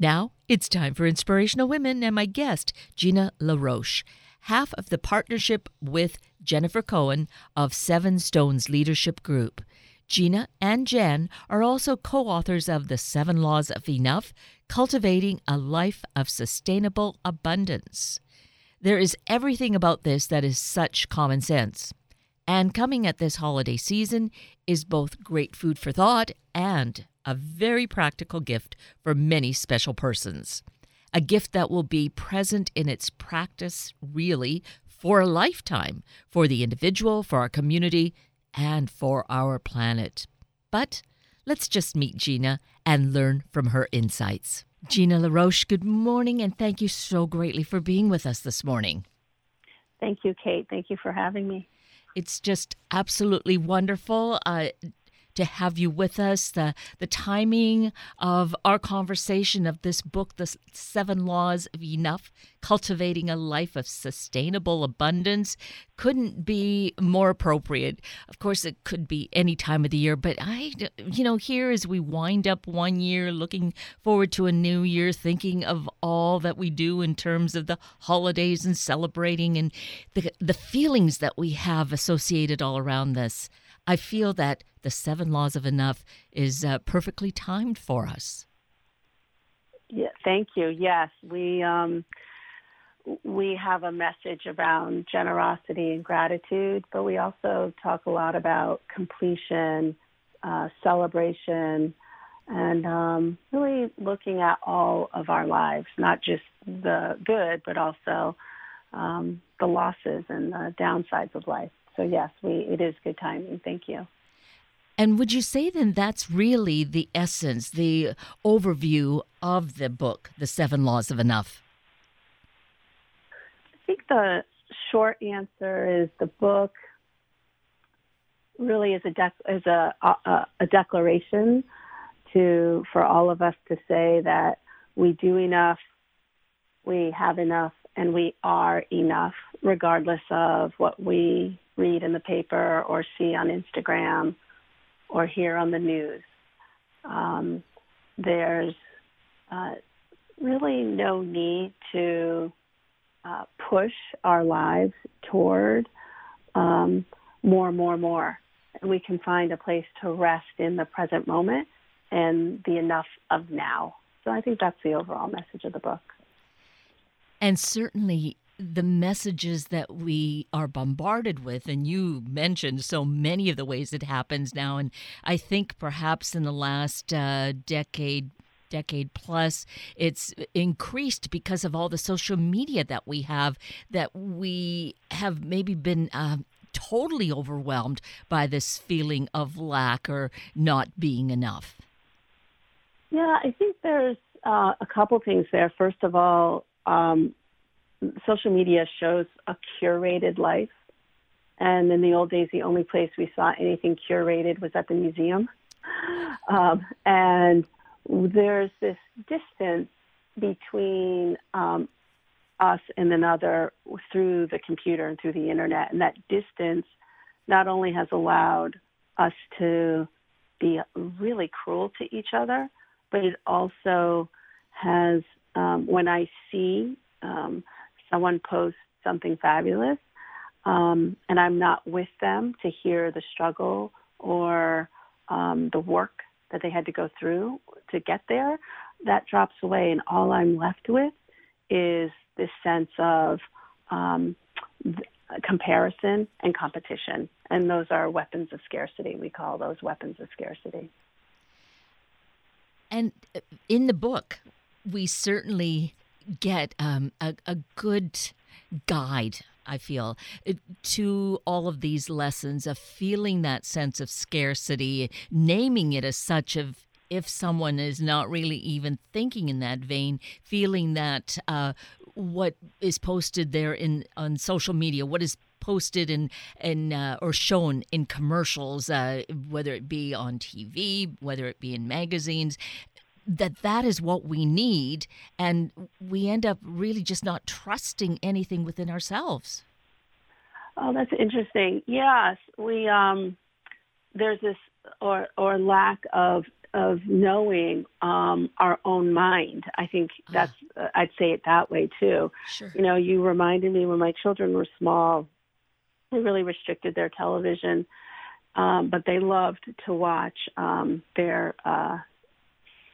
Now it's time for Inspirational Women and my guest, Gina LaRoche, half of the partnership with Jennifer Cohen of Seven Stones Leadership Group. Gina and Jen are also co authors of The Seven Laws of Enough Cultivating a Life of Sustainable Abundance. There is everything about this that is such common sense. And coming at this holiday season is both great food for thought and a very practical gift for many special persons. A gift that will be present in its practice, really, for a lifetime for the individual, for our community, and for our planet. But let's just meet Gina and learn from her insights. Gina LaRoche, good morning, and thank you so greatly for being with us this morning. Thank you, Kate. Thank you for having me. It's just absolutely wonderful. Uh, to have you with us. The the timing of our conversation of this book, The Seven Laws of Enough, Cultivating a Life of Sustainable Abundance, couldn't be more appropriate. Of course, it could be any time of the year, but I, you know, here as we wind up one year, looking forward to a new year, thinking of all that we do in terms of the holidays and celebrating and the, the feelings that we have associated all around this. I feel that the seven laws of enough is uh, perfectly timed for us. Yeah, thank you. Yes, we um, we have a message around generosity and gratitude, but we also talk a lot about completion, uh, celebration, and um, really looking at all of our lives, not just the good, but also um, the losses and the downsides of life. So yes, we it is good timing. Thank you. And would you say then that's really the essence, the overview of the book, The Seven Laws of Enough? I think the short answer is the book really is a dec- is a, a, a declaration to for all of us to say that we do enough, we have enough, and we are enough, regardless of what we read in the paper or see on Instagram or hear on the news. Um, there's uh, really no need to uh, push our lives toward um, more, more, more. And we can find a place to rest in the present moment and the enough of now. So I think that's the overall message of the book. And certainly the messages that we are bombarded with, and you mentioned so many of the ways it happens now, and I think perhaps in the last uh, decade, decade plus, it's increased because of all the social media that we have, that we have maybe been. Uh, totally overwhelmed by this feeling of lack or not being enough. Yeah, I think there's uh, a couple things there. First of all, um, social media shows a curated life. And in the old days, the only place we saw anything curated was at the museum. Um, and there's this distance between um, us and another through the computer and through the internet. And that distance not only has allowed us to be really cruel to each other, but it also has, um, when I see um, someone posts something fabulous um, and I'm not with them to hear the struggle or um, the work that they had to go through to get there, that drops away. And all I'm left with is this sense of um, comparison and competition. And those are weapons of scarcity. We call those weapons of scarcity. And uh, in the book, we certainly get um, a, a good guide I feel, to all of these lessons of feeling that sense of scarcity, naming it as such of if someone is not really even thinking in that vein, feeling that uh, what is posted there in on social media, what is posted in in uh, or shown in commercials, uh, whether it be on TV, whether it be in magazines, that that is what we need and we end up really just not trusting anything within ourselves oh that's interesting yes we um there's this or or lack of of knowing um, our own mind. I think ah. that's uh, I'd say it that way too. Sure. You know, you reminded me when my children were small, we really restricted their television, um, but they loved to watch um, their uh,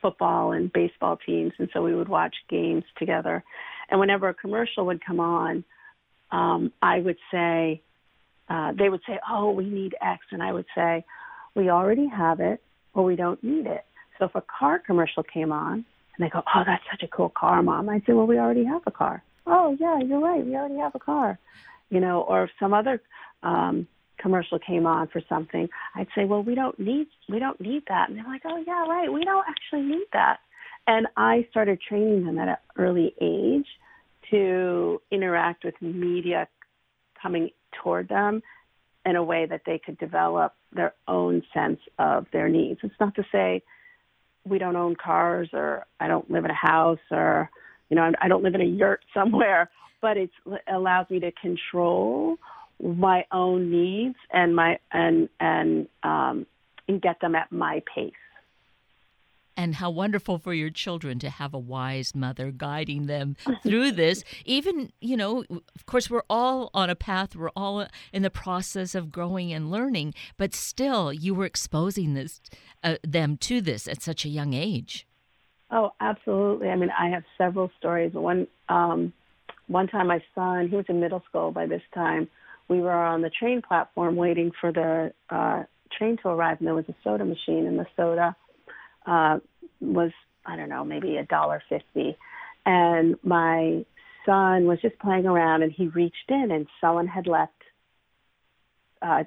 football and baseball teams, and so we would watch games together. And whenever a commercial would come on, um, I would say, uh, they would say, "Oh, we need X," and I would say, "We already have it, or we don't need it." So if a car commercial came on, and they go, "Oh, that's such a cool car, mom," I'd say, "Well, we already have a car." Oh, yeah, you're right. We already have a car. You know, or if some other um, commercial came on for something, I'd say, "Well, we don't need we don't need that." And they're like, "Oh, yeah, right. We don't actually need that." And I started training them at an early age to interact with media coming toward them in a way that they could develop their own sense of their needs. It's not to say we don't own cars or I don't live in a house or you know I don't live in a yurt somewhere, but it allows me to control my own needs and my and and um, and get them at my pace and how wonderful for your children to have a wise mother guiding them through this. Even, you know, of course, we're all on a path, we're all in the process of growing and learning, but still, you were exposing this, uh, them to this at such a young age. Oh, absolutely. I mean, I have several stories. One, um, one time, my son, he was in middle school by this time. We were on the train platform waiting for the uh, train to arrive, and there was a soda machine, and the soda uh, was I don't know maybe a dollar fifty, and my son was just playing around and he reached in and someone had left uh,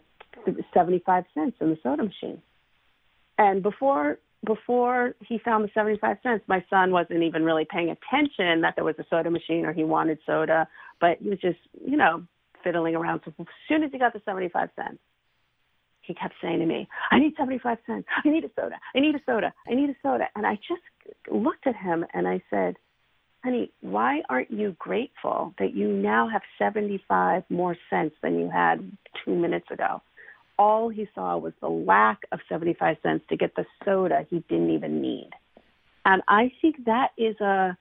75 cents in the soda machine. And before before he found the 75 cents, my son wasn't even really paying attention that there was a soda machine or he wanted soda, but he was just, you know, fiddling around. So as soon as he got the 75 cents, he kept saying to me, I need 75 cents. I need a soda. I need a soda. I need a soda. And I just looked at him and I said, honey, why aren't you grateful that you now have 75 more cents than you had two minutes ago? All he saw was the lack of 75 cents to get the soda he didn't even need. And I think that is a,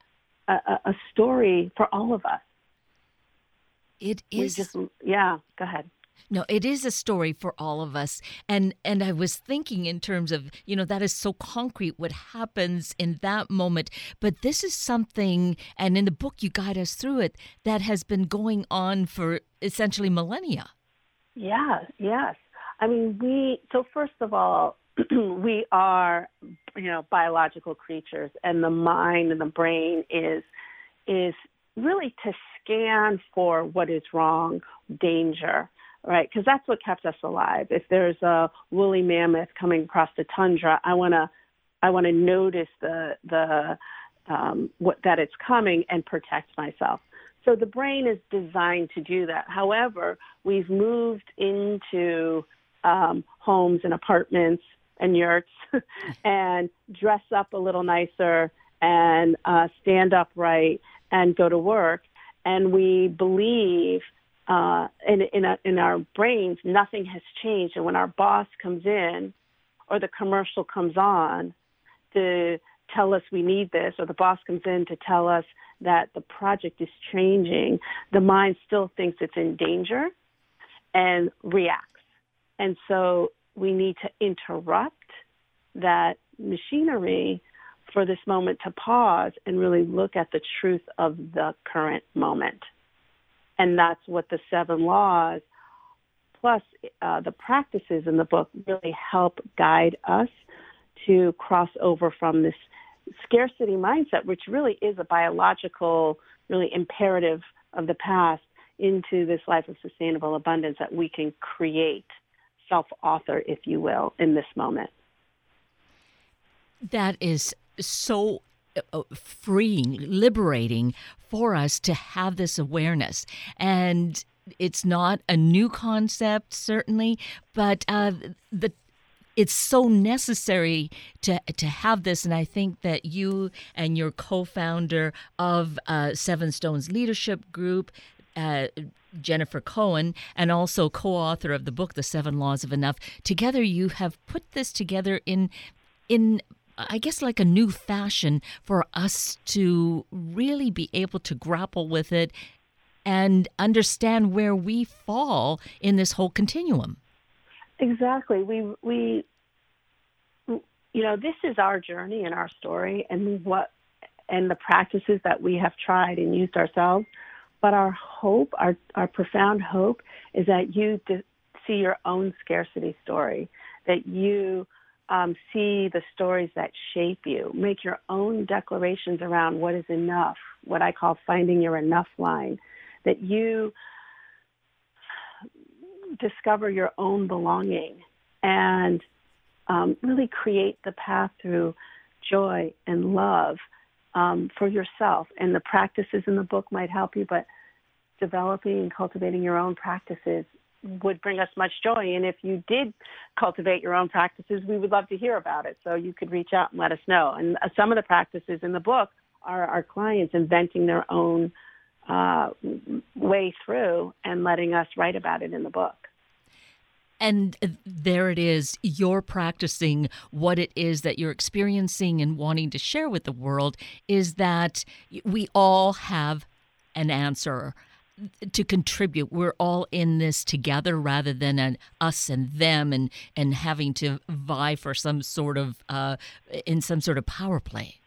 a, a story for all of us. It is. Just, yeah, go ahead. No, it is a story for all of us. And and I was thinking in terms of, you know, that is so concrete what happens in that moment. But this is something and in the book you guide us through it that has been going on for essentially millennia. Yeah, yes. I mean, we so first of all, we are you know biological creatures and the mind and the brain is is really to scan for what is wrong, danger, right? Because that's what kept us alive. If there's a woolly mammoth coming across the tundra, I want to I want to notice the the um, what that it's coming and protect myself. So the brain is designed to do that. However, we've moved into um, homes and apartments and yurts and dress up a little nicer and uh, stand upright and go to work. And we believe uh, in in, a, in our brains, nothing has changed. And when our boss comes in, or the commercial comes on to tell us we need this, or the boss comes in to tell us that the project is changing, the mind still thinks it's in danger and reacts. And so we need to interrupt that machinery for this moment to pause and really look at the truth of the current moment. And that's what the seven laws, plus uh, the practices in the book, really help guide us to cross over from this scarcity mindset, which really is a biological, really imperative of the past, into this life of sustainable abundance that we can create, self author, if you will, in this moment. That is so uh, freeing, liberating for us to have this awareness. And it's not a new concept, certainly, but uh, the it's so necessary to to have this, and I think that you and your co-founder of uh, Seven Stones Leadership Group. Uh, Jennifer Cohen, and also co author of the book, The Seven Laws of Enough. Together, you have put this together in in I guess, like a new fashion for us to really be able to grapple with it and understand where we fall in this whole continuum. Exactly. We we you know, this is our journey and our story and what and the practices that we have tried and used ourselves. But our hope, our our profound hope is that you see your own scarcity story, that you um, see the stories that shape you, make your own declarations around what is enough, what I call finding your enough line, that you discover your own belonging and um, really create the path through joy and love um, for yourself. And the practices in the book might help you, but developing and cultivating your own practices would bring us much joy. And if you did cultivate your own practices, we would love to hear about it. So you could reach out and let us know. And uh, some of the practices in the book are our clients inventing their own uh, way through and letting us write about it in the book. And there it is. You're practicing what it is that you're experiencing and wanting to share with the world is that we all have an answer to contribute. We're all in this together rather than an us and them and, and having to vie for some sort of, uh, in some sort of power play.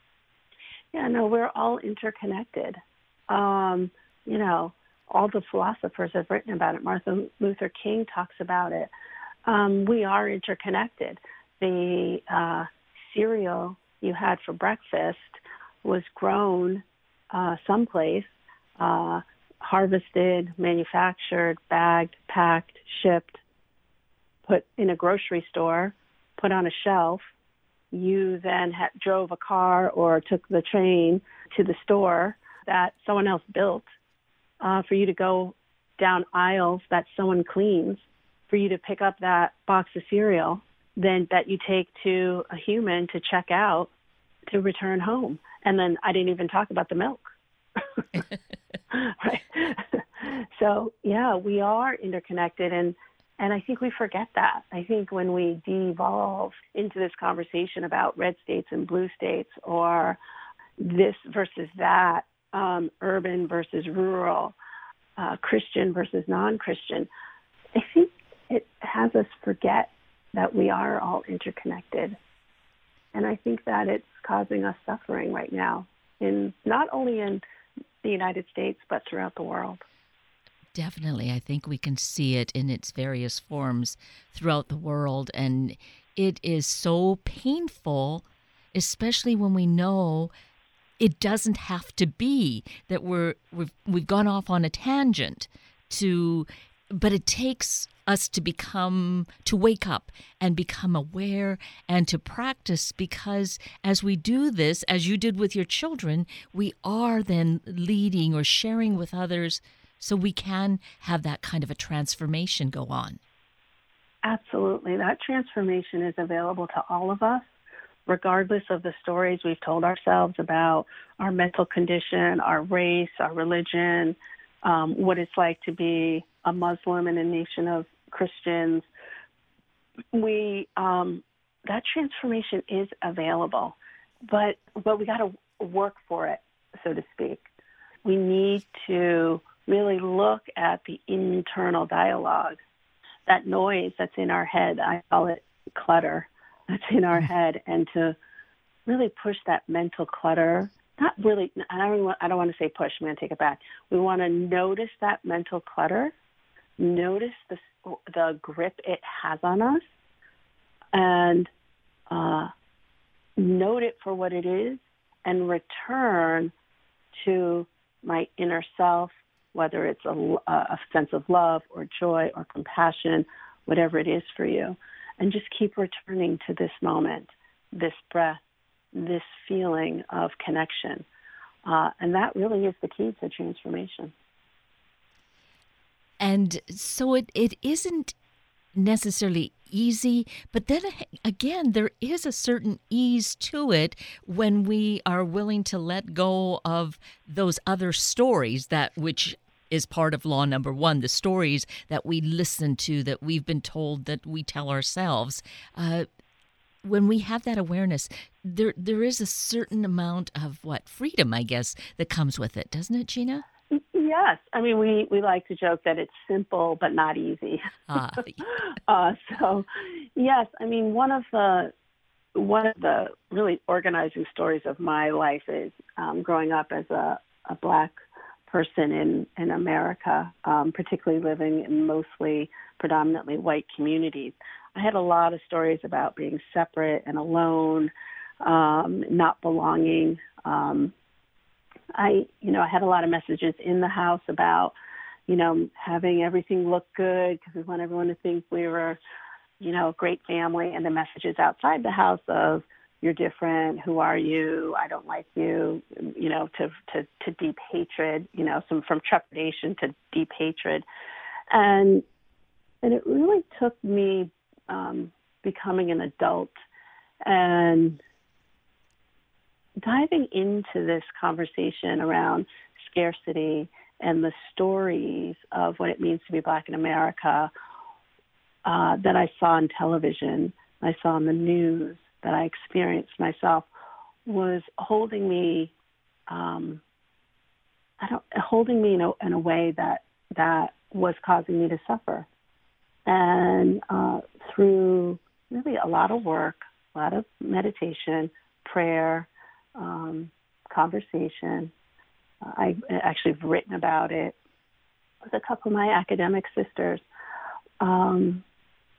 Yeah, no, we're all interconnected. Um, you know, all the philosophers have written about it. Martin Luther King talks about it. Um, we are interconnected. The uh, cereal you had for breakfast was grown uh, someplace. Uh, harvested, manufactured, bagged, packed, shipped, put in a grocery store, put on a shelf. You then ha- drove a car or took the train to the store that someone else built uh, for you to go down aisles that someone cleans, for you to pick up that box of cereal, then that you take to a human to check out to return home. And then I didn't even talk about the milk. right. so yeah, we are interconnected and and I think we forget that. I think when we devolve into this conversation about red states and blue states or this versus that, um, urban versus rural, uh, Christian versus non Christian, I think it has us forget that we are all interconnected. And I think that it's causing us suffering right now, in not only in the United States, but throughout the world. Definitely. I think we can see it in its various forms throughout the world. And it is so painful, especially when we know it doesn't have to be that we're we've, we've gone off on a tangent to but it takes us to become to wake up and become aware and to practice because as we do this as you did with your children we are then leading or sharing with others so we can have that kind of a transformation go on. Absolutely. That transformation is available to all of us regardless of the stories we've told ourselves about our mental condition our race our religion um, what it's like to be a Muslim in a nation of Christians, we um, that transformation is available, but but we got to work for it, so to speak. We need to really look at the internal dialogue, that noise that's in our head. I call it clutter that's in our head, and to really push that mental clutter. Not really. I don't. Want, I don't want to say push. I'm going to take it back. We want to notice that mental clutter notice the, the grip it has on us and uh, note it for what it is and return to my inner self, whether it's a, a sense of love or joy or compassion, whatever it is for you. And just keep returning to this moment, this breath, this feeling of connection. Uh, and that really is the key to transformation. And so it, it isn't necessarily easy, but then again, there is a certain ease to it when we are willing to let go of those other stories that which is part of law number one the stories that we listen to that we've been told that we tell ourselves uh, when we have that awareness, there there is a certain amount of what freedom, I guess, that comes with it, doesn't it, Gina? Yes, I mean we we like to joke that it's simple but not easy. Ah. uh, so, yes, I mean one of the one of the really organizing stories of my life is um, growing up as a, a black person in in America, um, particularly living in mostly predominantly white communities. I had a lot of stories about being separate and alone, um, not belonging. Um, I, you know, I had a lot of messages in the house about, you know, having everything look good because we want everyone to think we were, you know, a great family, and the messages outside the house of you're different, who are you, I don't like you, you know, to to to deep hatred, you know, some from trepidation to deep hatred, and and it really took me um, becoming an adult and diving into this conversation around scarcity and the stories of what it means to be black in America uh, that I saw on television, I saw on the news, that I experienced myself was holding me, um, I don't, holding me in a, in a way that that was causing me to suffer. And uh, through really a lot of work, a lot of meditation, prayer, um, conversation. Uh, I actually have written about it with a couple of my academic sisters. Um,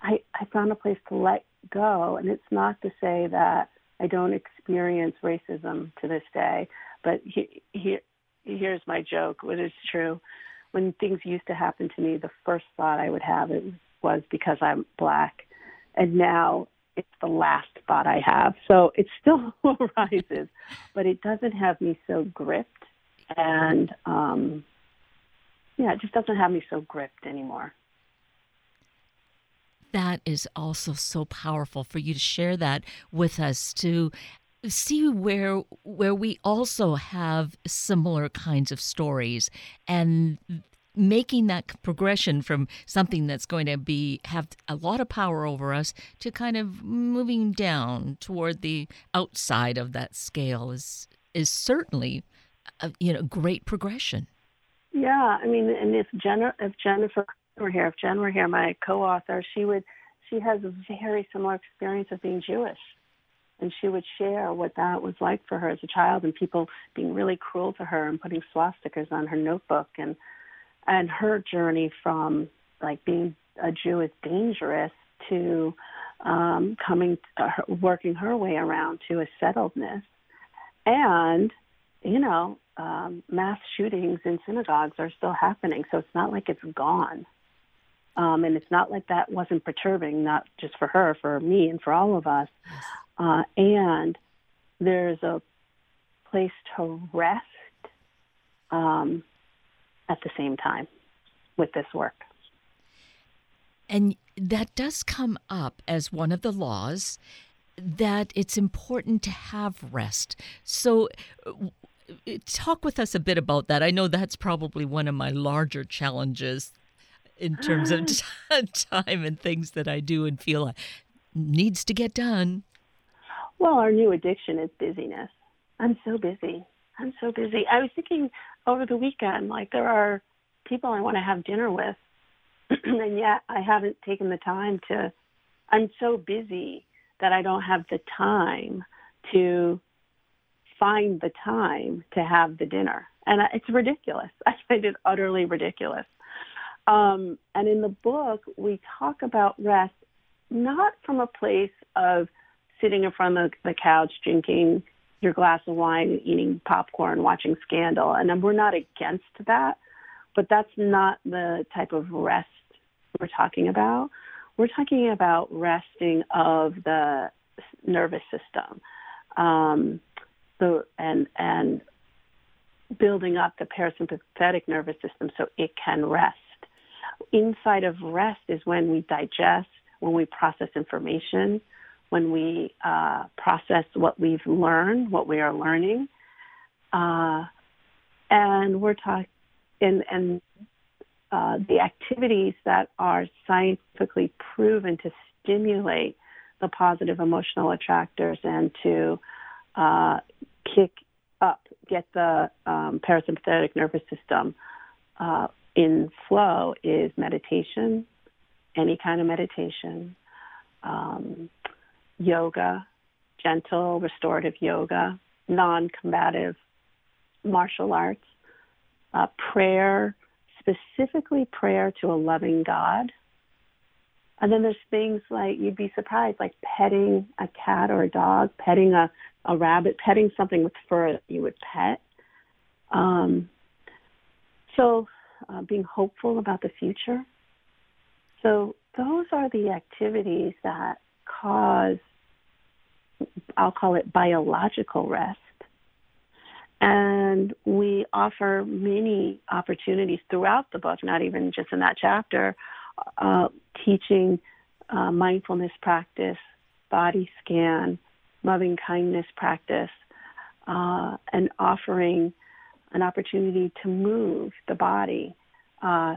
I, I found a place to let go, and it's not to say that I don't experience racism to this day, but he, he, here's my joke, what is true. When things used to happen to me, the first thought I would have was because I'm black, and now it's the last thought I have. So it still arises, but it doesn't have me so gripped. And um, yeah, it just doesn't have me so gripped anymore. That is also so powerful for you to share that with us to see where where we also have similar kinds of stories and making that progression from something that's going to be have a lot of power over us to kind of moving down toward the outside of that scale is is certainly a, you know great progression. Yeah, I mean, and if Jenna, if Jennifer were here, if Jen were here, my co-author, she would she has a very similar experience of being Jewish. And she would share what that was like for her as a child and people being really cruel to her and putting swastikas on her notebook and and her journey from like being a Jew is dangerous to um, coming, uh, working her way around to a settledness, and you know, um, mass shootings in synagogues are still happening. So it's not like it's gone, um, and it's not like that wasn't perturbing, not just for her, for me, and for all of us. Uh, and there's a place to rest. Um, at the same time with this work. And that does come up as one of the laws that it's important to have rest. So, talk with us a bit about that. I know that's probably one of my larger challenges in terms of time and things that I do and feel needs to get done. Well, our new addiction is busyness. I'm so busy. I'm so busy. I was thinking over the weekend, like there are people I want to have dinner with, and yet I haven't taken the time to. I'm so busy that I don't have the time to find the time to have the dinner, and it's ridiculous. I find it utterly ridiculous. Um, and in the book, we talk about rest not from a place of sitting in front of the couch drinking your glass of wine, eating popcorn, watching Scandal. And we're not against that, but that's not the type of rest we're talking about. We're talking about resting of the nervous system, um, the, and and building up the parasympathetic nervous system so it can rest. Inside of rest is when we digest, when we process information, when we uh, process what we've learned, what we are learning, uh, and we're talking, and, and uh, the activities that are scientifically proven to stimulate the positive emotional attractors and to uh, kick up, get the um, parasympathetic nervous system uh, in flow is meditation, any kind of meditation, um, yoga, gentle restorative yoga, non combative martial arts, uh, prayer, specifically prayer to a loving God. And then there's things like you'd be surprised, like petting a cat or a dog, petting a, a rabbit, petting something with fur that you would pet. Um, so uh, being hopeful about the future. So those are the activities that cause, I'll call it biological rest. And we offer many opportunities throughout the book, not even just in that chapter, uh, teaching uh, mindfulness practice, body scan, loving kindness practice, uh, and offering an opportunity to move the body uh,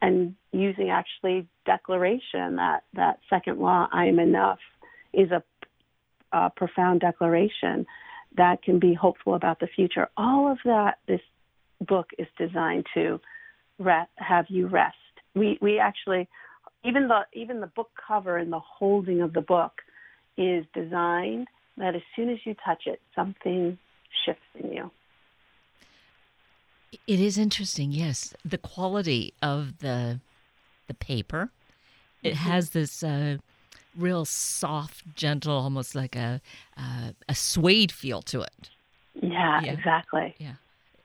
and using actually declaration that that second law I am enough is a, a profound declaration that can be hopeful about the future. All of that this book is designed to rest, have you rest. We we actually even the even the book cover and the holding of the book is designed that as soon as you touch it, something shifts in you. It is interesting, yes. The quality of the the paper. It mm-hmm. has this uh, real soft, gentle, almost like a uh, a suede feel to it. Yeah, yeah, exactly. Yeah.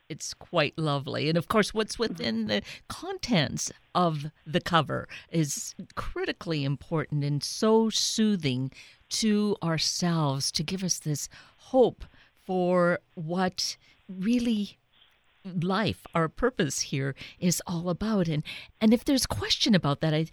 It's quite lovely. And of course, what's within the contents of the cover is critically important and so soothing to ourselves to give us this hope for what really life, our purpose here is all about. And and if there's question about that, I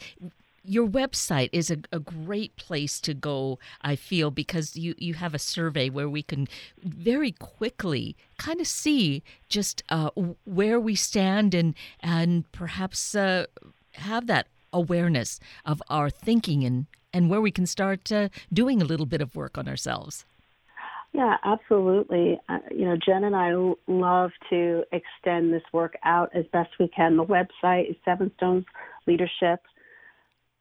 your website is a, a, great place to go i feel because you, you have a survey where we can very quickly kind of see just uh, where we stand and and perhaps uh, have that awareness of our thinking and and where we can start uh, doing a little bit of work on ourselves yeah, absolutely. Uh, you know, Jen and I love to extend this work out as best we can. The website is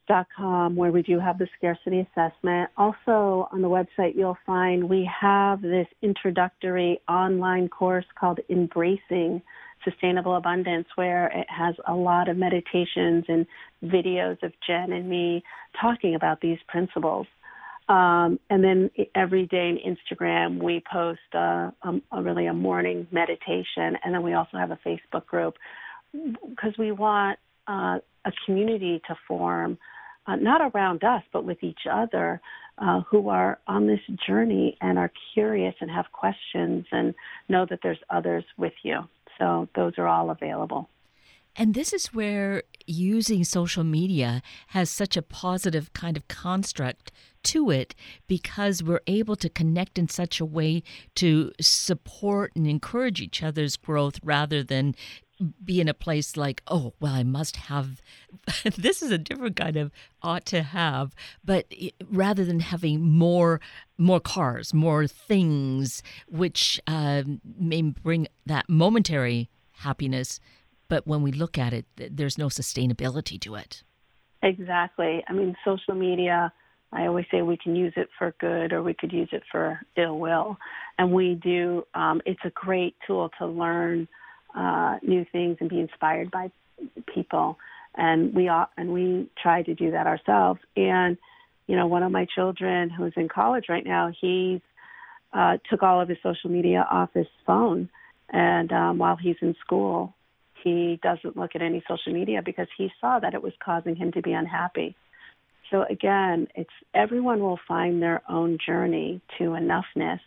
sevenstonesleadership.com, where we do have the scarcity assessment. Also, on the website, you'll find we have this introductory online course called Embracing Sustainable Abundance, where it has a lot of meditations and videos of Jen and me talking about these principles. Um, and then every day in Instagram, we post a, a, a, really a morning meditation, and then we also have a Facebook group because we want uh, a community to form, uh, not around us, but with each other, uh, who are on this journey and are curious and have questions, and know that there's others with you. So those are all available. And this is where using social media has such a positive kind of construct to it because we're able to connect in such a way to support and encourage each other's growth rather than be in a place like, oh, well, I must have. this is a different kind of ought to have, but rather than having more, more cars, more things, which uh, may bring that momentary happiness, but when we look at it, there's no sustainability to it. Exactly. I mean, social media I always say we can use it for good or we could use it for ill will. And we do, um, it's a great tool to learn uh, new things and be inspired by people. And we, all, and we try to do that ourselves. And, you know, one of my children who's in college right now, he's uh, took all of his social media off his phone. And um, while he's in school, he doesn't look at any social media because he saw that it was causing him to be unhappy. So again, it's everyone will find their own journey to enoughness.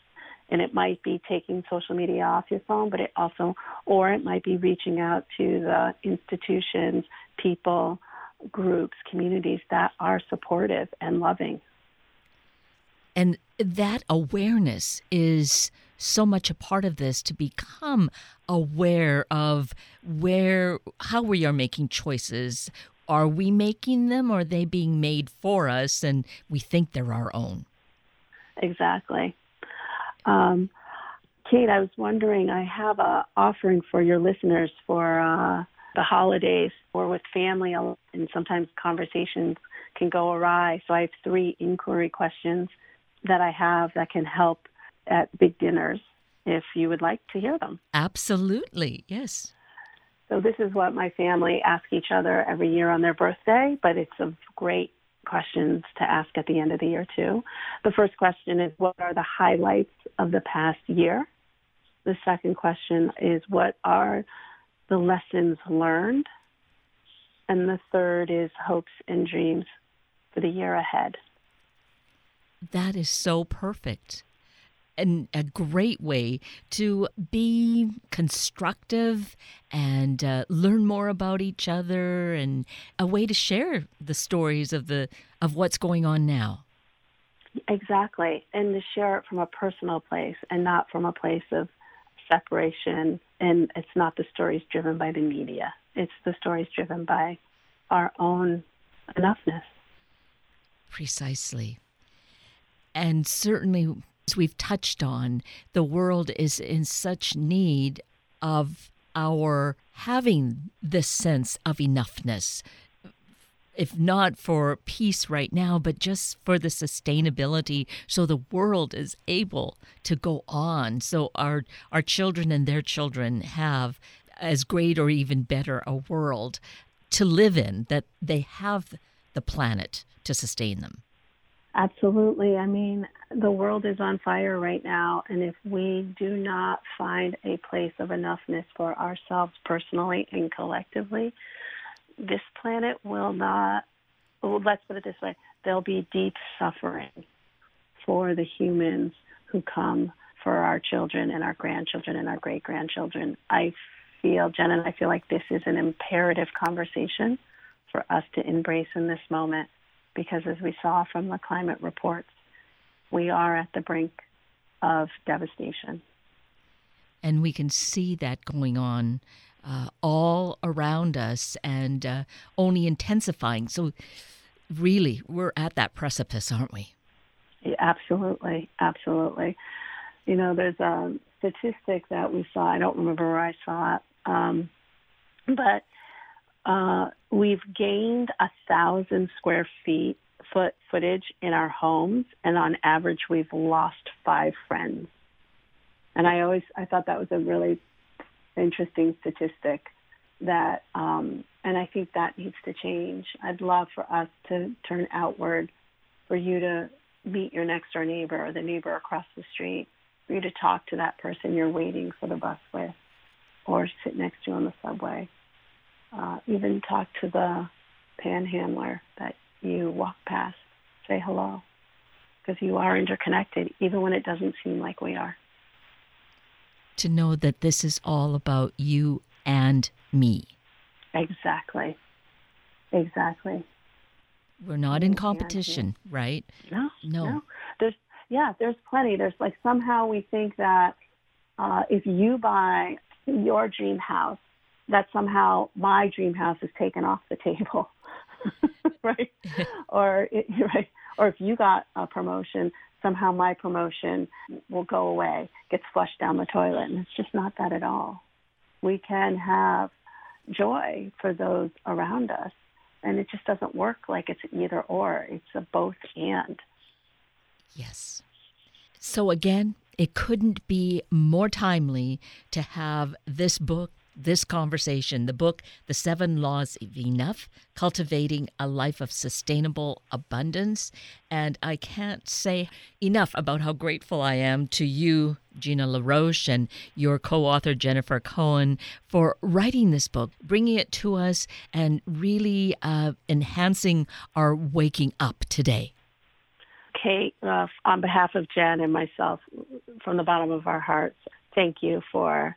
And it might be taking social media off your phone, but it also, or it might be reaching out to the institutions, people, groups, communities that are supportive and loving. And that awareness is so much a part of this to become aware of where how we are making choices are we making them or are they being made for us and we think they're our own? Exactly. Um, Kate, I was wondering, I have a offering for your listeners for uh, the holidays or with family, and sometimes conversations can go awry. So I have three inquiry questions that I have that can help at big dinners if you would like to hear them. Absolutely, yes. So this is what my family asks each other every year on their birthday, but it's a great questions to ask at the end of the year too. The first question is what are the highlights of the past year? The second question is what are the lessons learned? And the third is hopes and dreams for the year ahead. That is so perfect and a great way to be constructive and uh, learn more about each other and a way to share the stories of the of what's going on now. Exactly. And to share it from a personal place and not from a place of separation. And it's not the stories driven by the media. It's the stories driven by our own enoughness. Precisely. And certainly as we've touched on, the world is in such need of our having this sense of enoughness, if not for peace right now, but just for the sustainability so the world is able to go on. So our our children and their children have as great or even better a world to live in, that they have the planet to sustain them. Absolutely. I mean, the world is on fire right now, and if we do not find a place of enoughness for ourselves personally and collectively, this planet will not, well, let's put it this way, there'll be deep suffering for the humans who come for our children and our grandchildren and our great grandchildren. I feel, Jen, and I feel like this is an imperative conversation for us to embrace in this moment because as we saw from the climate reports, we are at the brink of devastation. And we can see that going on uh, all around us and uh, only intensifying. So, really, we're at that precipice, aren't we? Yeah, absolutely, absolutely. You know, there's a statistic that we saw. I don't remember where I saw it, um, but uh, we've gained a thousand square feet foot footage in our homes, and on average, we've lost five friends. And I always I thought that was a really interesting statistic that, um, and I think that needs to change. I'd love for us to turn outward, for you to meet your next door neighbor or the neighbor across the street, for you to talk to that person you're waiting for the bus with, or sit next to on the subway uh, even talk to the panhandler that you walk past. Say hello, because you are interconnected, even when it doesn't seem like we are. To know that this is all about you and me. Exactly. Exactly. We're not in competition, right? No, no. No. There's yeah, there's plenty. There's like somehow we think that uh, if you buy your dream house that somehow my dream house is taken off the table, right? or it, right, or if you got a promotion, somehow my promotion will go away, gets flushed down the toilet, and it's just not that at all. We can have joy for those around us, and it just doesn't work like it's either or. It's a both and. Yes. So again, it couldn't be more timely to have this book this conversation, the book, The Seven Laws of Enough Cultivating a Life of Sustainable Abundance. And I can't say enough about how grateful I am to you, Gina LaRoche, and your co author, Jennifer Cohen, for writing this book, bringing it to us, and really uh, enhancing our waking up today. Kate, uh, on behalf of Jen and myself, from the bottom of our hearts, thank you for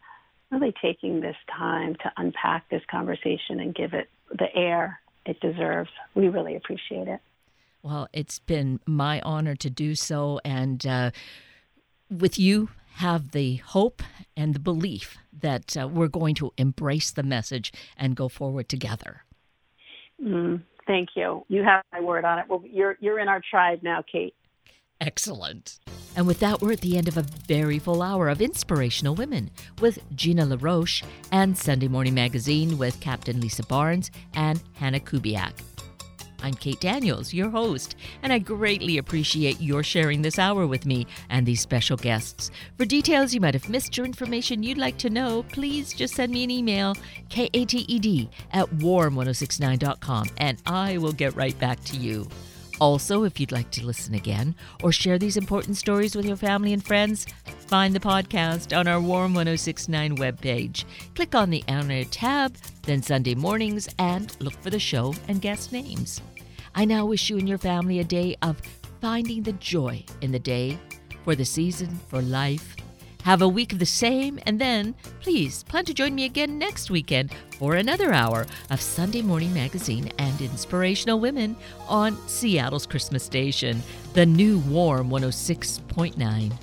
really taking this time to unpack this conversation and give it the air it deserves. We really appreciate it. Well, it's been my honor to do so. And uh, with you, have the hope and the belief that uh, we're going to embrace the message and go forward together. Mm, thank you. You have my word on it. Well, you're you're in our tribe now, Kate. Excellent. And with that, we're at the end of a very full hour of Inspirational Women with Gina LaRoche and Sunday Morning Magazine with Captain Lisa Barnes and Hannah Kubiak. I'm Kate Daniels, your host, and I greatly appreciate your sharing this hour with me and these special guests. For details you might have missed or information you'd like to know, please just send me an email, kated at warm1069.com, and I will get right back to you. Also, if you'd like to listen again or share these important stories with your family and friends, find the podcast on our Warm 1069 webpage. Click on the Air tab, then Sunday mornings, and look for the show and guest names. I now wish you and your family a day of finding the joy in the day, for the season, for life. Have a week of the same, and then please plan to join me again next weekend for another hour of Sunday Morning Magazine and Inspirational Women on Seattle's Christmas station, the new Warm 106.9.